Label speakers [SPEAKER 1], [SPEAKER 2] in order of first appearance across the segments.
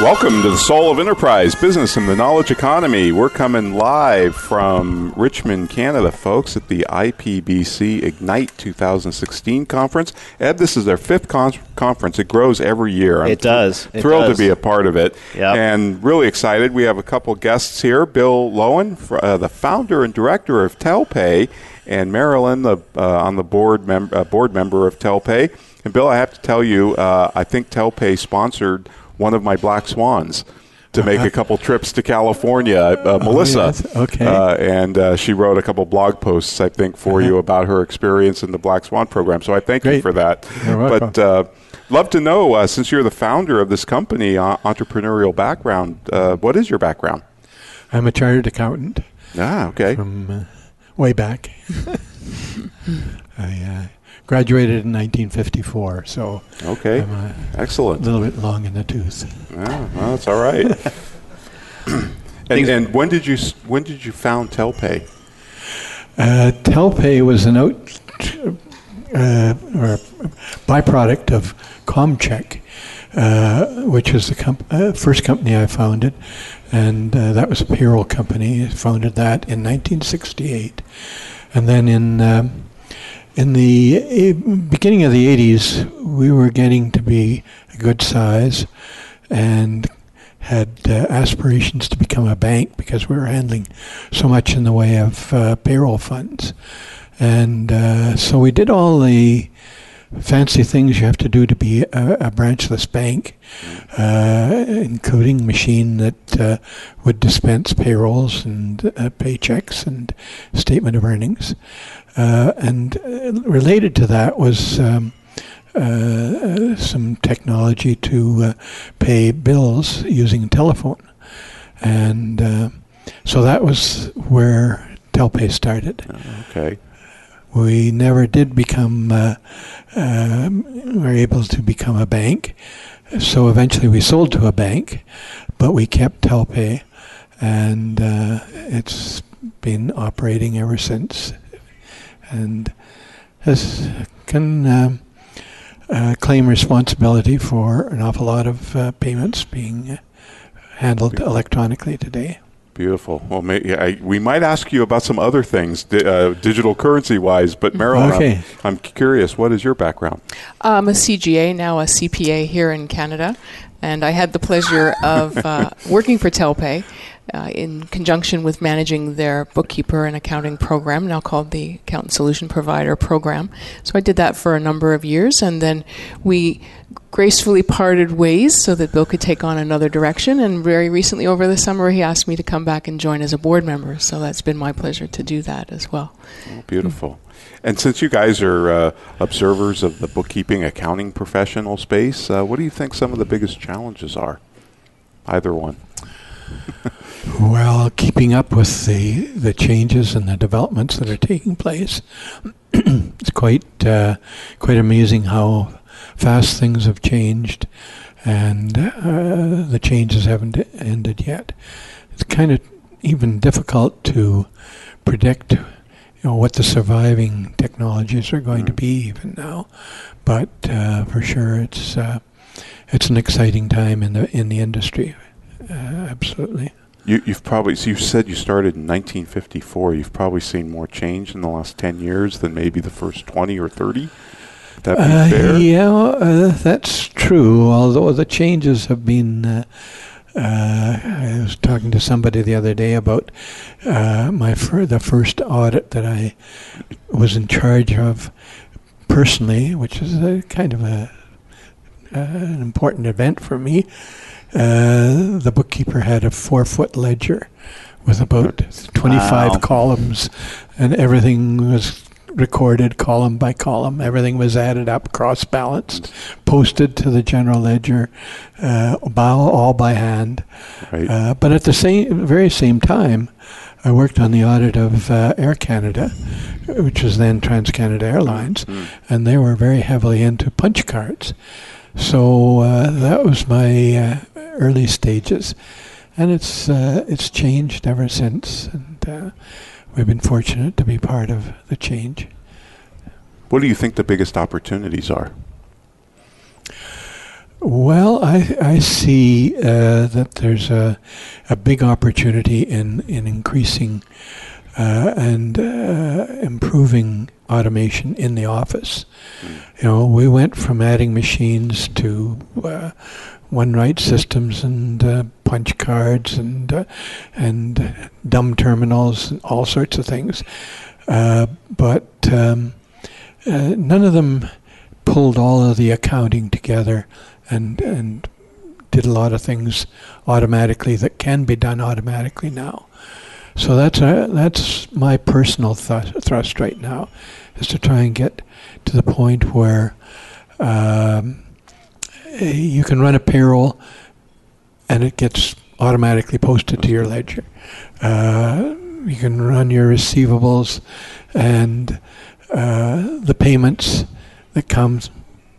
[SPEAKER 1] Welcome to the Soul of Enterprise, Business and the Knowledge Economy. We're coming live from Richmond, Canada, folks, at the IPBC Ignite 2016 conference. Ed, this is their fifth con- conference. It grows every year.
[SPEAKER 2] I'm it does.
[SPEAKER 1] It thrilled
[SPEAKER 2] does.
[SPEAKER 1] to be a part of it.
[SPEAKER 2] Yep.
[SPEAKER 1] And really excited. We have a couple guests here Bill Loewen, uh, the founder and director of Telpay, and Marilyn, the, uh, on the board, mem- uh, board member of Telpay. And Bill, I have to tell you, uh, I think Telpay sponsored one of my black swans to make a couple trips to California. Uh, Melissa,
[SPEAKER 3] oh, yes. okay,
[SPEAKER 1] uh, and uh, she wrote a couple blog posts, I think, for uh-huh. you about her experience in the Black Swan program. So I thank
[SPEAKER 3] Great.
[SPEAKER 1] you for that.
[SPEAKER 3] You're
[SPEAKER 1] but uh, love to know, uh, since you're the founder of this company, uh, entrepreneurial background. what is your background?
[SPEAKER 3] I'm a chartered accountant.
[SPEAKER 1] Ah, okay.
[SPEAKER 3] From way back. I graduated in 1954, so
[SPEAKER 1] okay,
[SPEAKER 3] I'm
[SPEAKER 1] excellent.
[SPEAKER 3] A little bit long in the tooth.
[SPEAKER 1] Yeah, well, that's all right. and, and, when did you when did you found Telpay?
[SPEAKER 3] Uh, Telpay was an out uh, or byproduct of Comcheq, uh, which was the comp- uh, first company I founded, and uh, that was a payroll company. I founded that in 1968, and then in um, in the eh, beginning of the 80s, we were getting to be a good size and had uh, aspirations to become a bank because we were handling so much in the way of uh, payroll funds. And uh, so we did all the fancy things you have to do to be a, a branchless bank, uh, including machine that uh, would dispense payrolls and uh, paychecks and statement of earnings. Uh, and uh, related to that was um, uh, some technology to pay bills using telephone. And so that was where Telpay started.
[SPEAKER 1] Okay.
[SPEAKER 3] We never did become, uh, uh, were able to become a bank. So eventually we sold to a bank, but we kept Telpay, and uh, it's been operating ever since and has can uh, uh, claim responsibility for an awful lot of uh, payments being handled electronically today.
[SPEAKER 1] Beautiful. Well, may, I, we might ask you about some other things, di- uh, digital currency wise, but Marilyn,
[SPEAKER 3] okay.
[SPEAKER 1] I'm, I'm, curious. What is your background?
[SPEAKER 4] I'm a CGA, now a CPA here in Canada, and I had the pleasure of uh, working for Telpay uh, in conjunction with managing their bookkeeper and accounting program, now called the Accountant Solution Provider Program. So I did that for a number of years, and then we gracefully parted ways so that Bill could take on another direction. And very recently, over the summer, he asked me to come back and join as a board member. So that's been my pleasure to do that as well.
[SPEAKER 1] Oh, beautiful. And since you guys are uh, observers of the bookkeeping accounting professional space, uh, what do you think some of the biggest challenges are? Either one.
[SPEAKER 3] Well, keeping up with the, the changes and the developments that are taking place, it's quite uh, quite amazing how fast things have changed, and uh, the changes haven't ended yet. It's kind of even difficult to predict, you know, what the surviving technologies are going mm. to be even now. But uh, for sure, it's uh, it's an exciting time in the in the industry. Uh, absolutely.
[SPEAKER 1] You, have probably so you said you started in 1954. You've probably seen more change in the last 10 years than maybe the first 20 or 30. That
[SPEAKER 3] uh, fair? yeah, uh, that's true. Although the changes have been. Uh, uh, I was talking to somebody the other day about uh, my fir- the first audit that I was in charge of personally, which is a kind of a an important event for me. Uh, the bookkeeper had a four foot ledger with about 25 wow. columns, and everything was recorded column by column. Everything was added up, cross balanced, posted to the general ledger, uh, all by hand.
[SPEAKER 1] Right.
[SPEAKER 3] Uh, but at the same, very same time, I worked on the audit of uh, Air Canada, which was then Trans Canada Airlines, mm-hmm. and they were very heavily into punch cards. So uh, that was my uh, early stages, and it's uh, it's changed ever since, and uh, we've been fortunate to be part of the change.
[SPEAKER 1] What do you think the biggest opportunities are?
[SPEAKER 3] Well, I, I see uh, that there's a, a big opportunity in, in increasing uh, and uh, improving automation in the office. You know, we went from adding machines to uh, one-write systems and uh, punch cards and uh, and dumb terminals and all sorts of things, uh, but um, uh, none of them pulled all of the accounting together and and did a lot of things automatically that can be done automatically now. So that's that's my personal th- thrust right now, is to try and get to the point where um, you can run a payroll and it gets automatically posted to your ledger. Uh, you can run your receivables and uh, the payments that comes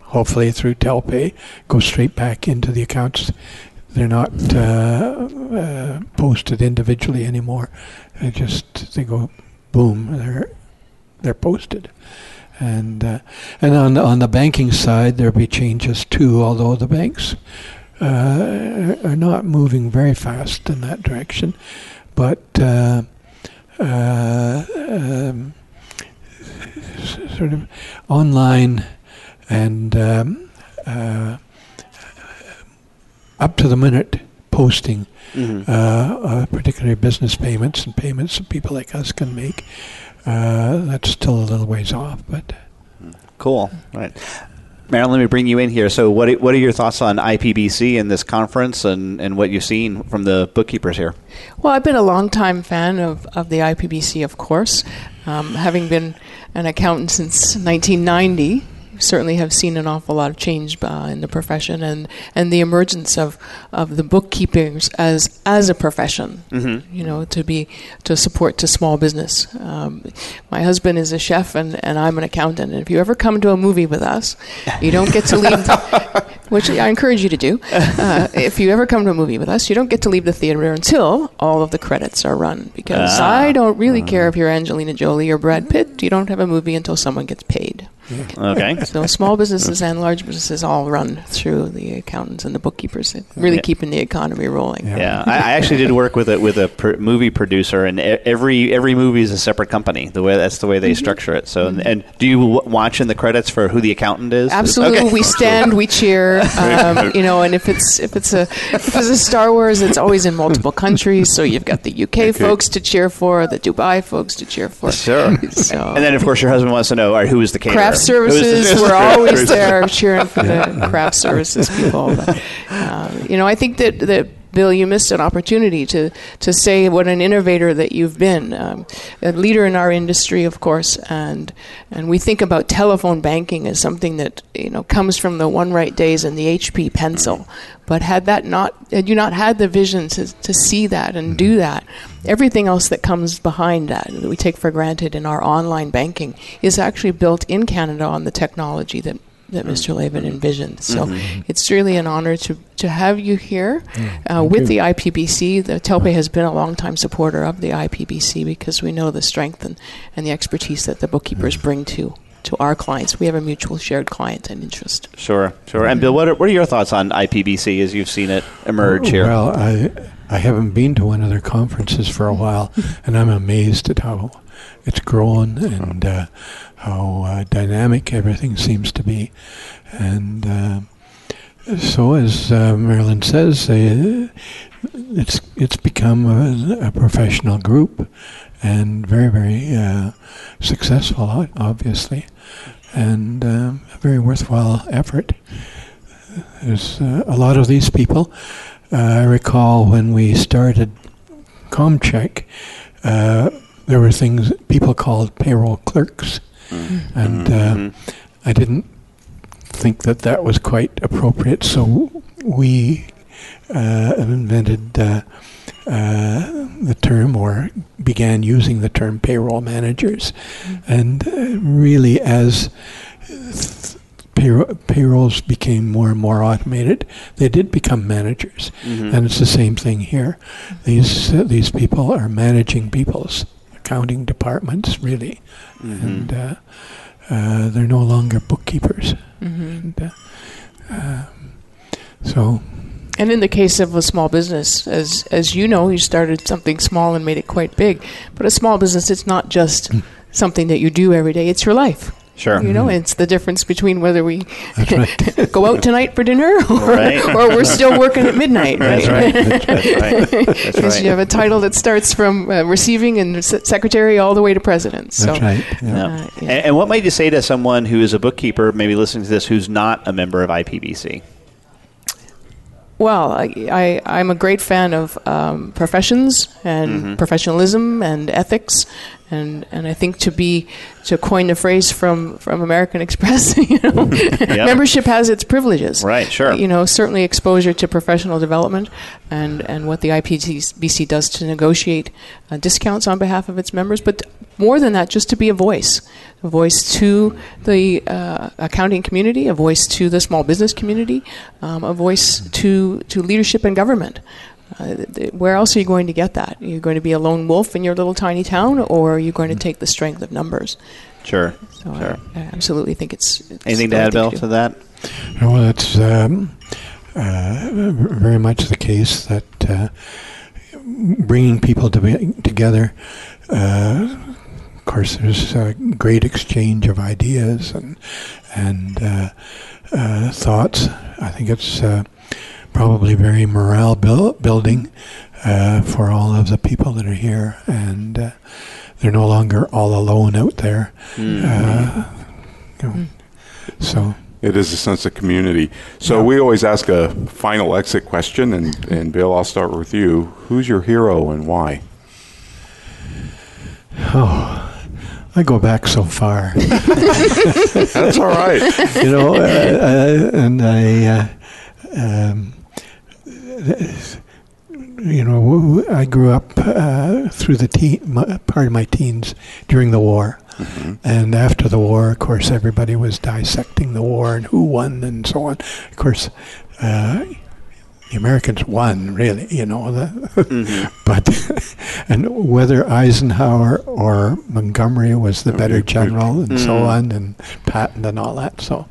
[SPEAKER 3] hopefully through Telpay go straight back into the accounts. They're not uh, uh, posted individually anymore. They just they go boom. They're they're posted. And uh, and on on the banking side, there'll be changes too. Although the banks uh, are not moving very fast in that direction, but uh, uh, um, sort of online and um, up to the minute posting,
[SPEAKER 2] Mm-hmm.
[SPEAKER 3] uh, uh, particularly business payments and payments that people like us can make. Uh, that's still a little ways off, but
[SPEAKER 2] Cool. All right. Marilyn, let me bring you in here. So, what are, what are your thoughts on IPBC and this conference and, and what you've seen from the bookkeepers here?
[SPEAKER 4] Well, I've been a long-time fan of, of the IPBC, of course. Um, having been an accountant since 1990, certainly have seen an awful lot of change uh, in the profession and, and the emergence of, of the bookkeepers as as a profession. You know, to be to support to small business. Um, my husband is a chef and, and I'm an accountant. And if you ever come to a movie with us, you don't get to leave. which I encourage you to do. Uh, if you ever come to a movie with us, you don't get to leave the theater until all of the credits are run. Because
[SPEAKER 2] Ah.
[SPEAKER 4] I don't really care if you're Angelina Jolie or Brad Pitt. You don't have a movie until someone gets paid.
[SPEAKER 2] Okay.
[SPEAKER 4] So small businesses and large businesses all run through the accountants and the bookkeepers, really
[SPEAKER 2] Yeah.
[SPEAKER 4] keeping the economy rolling.
[SPEAKER 3] Yeah.
[SPEAKER 2] Yeah, I, I actually did work with a with a pr- movie producer, and every every movie is a separate company. The way that's the way they structure it. So, and, and do you w- watch in the credits for who the accountant is?
[SPEAKER 4] Absolutely,
[SPEAKER 2] Okay.
[SPEAKER 4] we stand, we cheer, um, you know. And if it's if it's a if it's a Star Wars, it's always in multiple countries. So you've got the UK folks to cheer for, the Dubai folks to cheer for.
[SPEAKER 2] Sure.
[SPEAKER 4] So
[SPEAKER 2] And then, of course, your husband wants to know, right, who is the caterer?
[SPEAKER 4] Craft
[SPEAKER 2] Who is the-
[SPEAKER 4] services, we're always there cheering for the craft services people. But, uh, you know, I think that that. Bill, you missed an opportunity to, to say what an innovator that you've been, um, a leader in our industry, of course, and and we think about telephone banking as something that you know comes from the one-write days and the HP pencil. But had that not, had you not had the vision to, to see that and do that, everything else that comes behind that that we take for granted in our online banking is actually built in Canada on the technology that that mm-hmm. Mr. Loewen mm-hmm. envisioned. So mm-hmm. it's really an honor to, to have you here mm. uh, with
[SPEAKER 3] you.
[SPEAKER 4] the IPBC. The Telpay has been a longtime supporter of the IPBC because we know the strength and, and the expertise that the bookkeepers mm. bring to to our clients. We have a mutual shared client and interest.
[SPEAKER 2] Sure, sure. And Bill, what are, what are your thoughts on IPBC as you've seen it emerge oh, here?
[SPEAKER 3] Well, I I haven't been to one of their conferences for a while, and I'm amazed at how it's grown and uh, how uh, dynamic everything seems to be. And uh, so, as uh, Marilyn says, uh, it's it's become a, a professional group and very very uh, successful, obviously, and a very worthwhile effort. There's a lot of these people. I recall when we started Comcheq, uh, there were things people called payroll clerks, and uh,
[SPEAKER 2] Mhm.
[SPEAKER 3] I didn't think that that was quite appropriate, so we uh, invented uh, uh, the term or began using the term payroll managers. And uh, really, as th- payrolls became more and more automated, they did become managers.
[SPEAKER 2] Mhm.
[SPEAKER 3] And it's the same thing here. These uh, these people are managing people's accounting departments, really,
[SPEAKER 2] Mhm.
[SPEAKER 3] and uh, uh, they're no longer bookkeepers.
[SPEAKER 4] Mm-hmm.
[SPEAKER 3] And, uh, um, So
[SPEAKER 4] And in the case of a small business, as as you know, you started something small and made it quite big. But a small business, it's not just something that you do every day; it's your life.
[SPEAKER 2] Sure.
[SPEAKER 4] You know, it's the difference between whether we
[SPEAKER 3] right.
[SPEAKER 4] go out tonight for dinner or,
[SPEAKER 2] Right.
[SPEAKER 4] or we're still working at midnight.
[SPEAKER 2] Right. That's right.
[SPEAKER 4] Because
[SPEAKER 2] right.
[SPEAKER 4] you have a title that starts from uh, receiving and secretary all the way to president. So,
[SPEAKER 3] That's right. Yeah.
[SPEAKER 2] Yeah.
[SPEAKER 4] Uh, yeah.
[SPEAKER 2] And, and what might you say to someone who is a bookkeeper, maybe listening to this, who's not a member of IPBC?
[SPEAKER 4] Well, I, I, I'm a great fan of um, professions and professionalism and ethics, and, and I think to be to coin the phrase from, from American Express, you know, membership has its privileges.
[SPEAKER 2] Right, sure.
[SPEAKER 4] You know, certainly exposure to professional development and, and what the IPBC does to negotiate uh, discounts on behalf of its members, but more than that, just to be a voice, a voice to the uh, accounting community, a voice to the small business community, um, a voice to, to leadership and government. Uh, th- th- where else are you going to get that? You're you going to be a lone wolf in your little tiny town, or are you going to take the strength of numbers?
[SPEAKER 2] Sure.
[SPEAKER 4] So
[SPEAKER 2] Sure.
[SPEAKER 4] I, I absolutely think it's. it's
[SPEAKER 2] Anything to add, Bill,
[SPEAKER 4] do.
[SPEAKER 2] to that?
[SPEAKER 3] Well, it's um, uh, very much the case that uh, bringing people to be together. Uh, of course, there's a great exchange of ideas and and uh, uh, thoughts. I think it's uh, probably very morale buil- building uh, for all of the people that are here, and uh, they're no longer all alone out there. Uh, you know, So.
[SPEAKER 1] It is a sense of community. So we always ask a final exit question, and, and Bill, I'll start with you. Who's your hero and why?
[SPEAKER 3] Oh, I go back so far,
[SPEAKER 1] That's all right.
[SPEAKER 3] you know, uh, uh, and I, uh, um, you know, I grew up uh, through the teen, my, part of my teens during the war, and after the war, of course, everybody was dissecting the war and who won and so on. Of course. Uh, the Americans won, really, you know. The, but and whether Eisenhower or Montgomery was the better general, and so on, and Patton and all that. So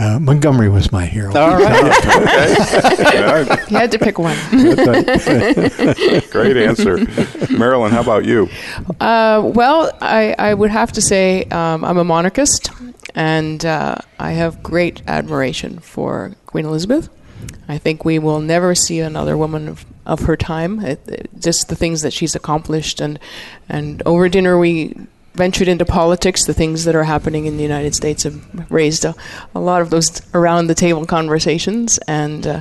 [SPEAKER 3] uh, Montgomery was my hero.
[SPEAKER 2] All right.
[SPEAKER 1] Yeah,
[SPEAKER 4] You had to pick one.
[SPEAKER 1] great answer. Marilyn, how about you?
[SPEAKER 4] Uh, well, I, I would have to say um, I'm a monarchist, and uh, I have great admiration for Queen Elizabeth. I think we will never see another woman of, of her time. It, it- just the things that she's accomplished, and and over dinner we ventured into politics. The things that are happening in the United States have raised a, a lot of those around the table conversations, and. Uh,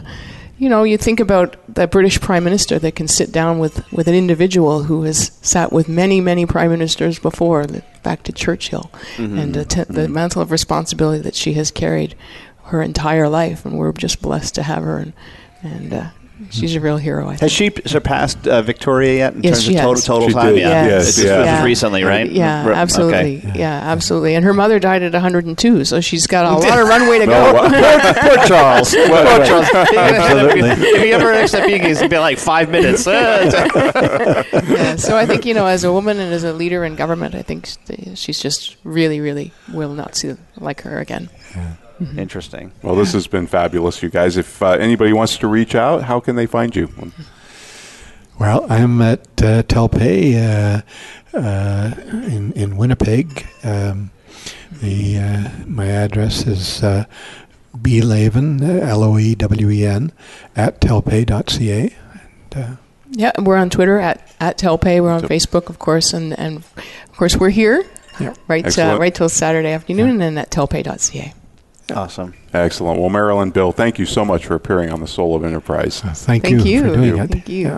[SPEAKER 4] you know, you think about that British prime minister that can sit down with, with an individual who has sat with many, many prime ministers before, back to Churchill, and uh, t- the mantle of responsibility that she has carried her entire life, and we're just blessed to have her, and and uh, she's a real hero. I think.
[SPEAKER 2] Has she surpassed uh, Victoria yet in
[SPEAKER 4] Yes,
[SPEAKER 2] terms
[SPEAKER 4] she
[SPEAKER 2] of total,
[SPEAKER 4] has.
[SPEAKER 2] total
[SPEAKER 1] She
[SPEAKER 2] time?
[SPEAKER 1] did,
[SPEAKER 2] Yeah.
[SPEAKER 1] yes,
[SPEAKER 2] It's just-
[SPEAKER 1] yeah.
[SPEAKER 2] just recently, right?
[SPEAKER 4] Yeah,
[SPEAKER 2] R-
[SPEAKER 4] absolutely.
[SPEAKER 2] Okay.
[SPEAKER 4] Yeah, absolutely. And her mother died at 102, so she's got a lot of runway to go.
[SPEAKER 1] wow.
[SPEAKER 2] Poor Charles. Poor Charles. If he ever next speaking, it's gonna be like five minutes.
[SPEAKER 4] yeah, so I think you know, as a woman and as a leader in government, I think she's just really, really will not see like her again.
[SPEAKER 2] Interesting.
[SPEAKER 1] Well, this has been fabulous, you guys. If uh, anybody wants to reach out, how can they find you?
[SPEAKER 3] Well, I'm at uh, Telpay uh, uh, in in Winnipeg. Um, the uh, my address is uh, blaven l o e w e n at telpay.ca. And, uh,
[SPEAKER 4] Yeah, we're on Twitter at at Telpay. We're on
[SPEAKER 1] Yep.
[SPEAKER 4] Facebook, of course, and and of course we're here
[SPEAKER 3] yeah.
[SPEAKER 4] right uh, right till Saturday afternoon, and then at telpay.ca.
[SPEAKER 2] Awesome.
[SPEAKER 1] Excellent. Well, Marilyn, Bill, thank you so much for appearing on the Soul of Enterprise.
[SPEAKER 3] Uh, thank,
[SPEAKER 4] Thank
[SPEAKER 3] you,
[SPEAKER 4] you.
[SPEAKER 3] for doing it.
[SPEAKER 4] Thank you.
[SPEAKER 3] Yeah.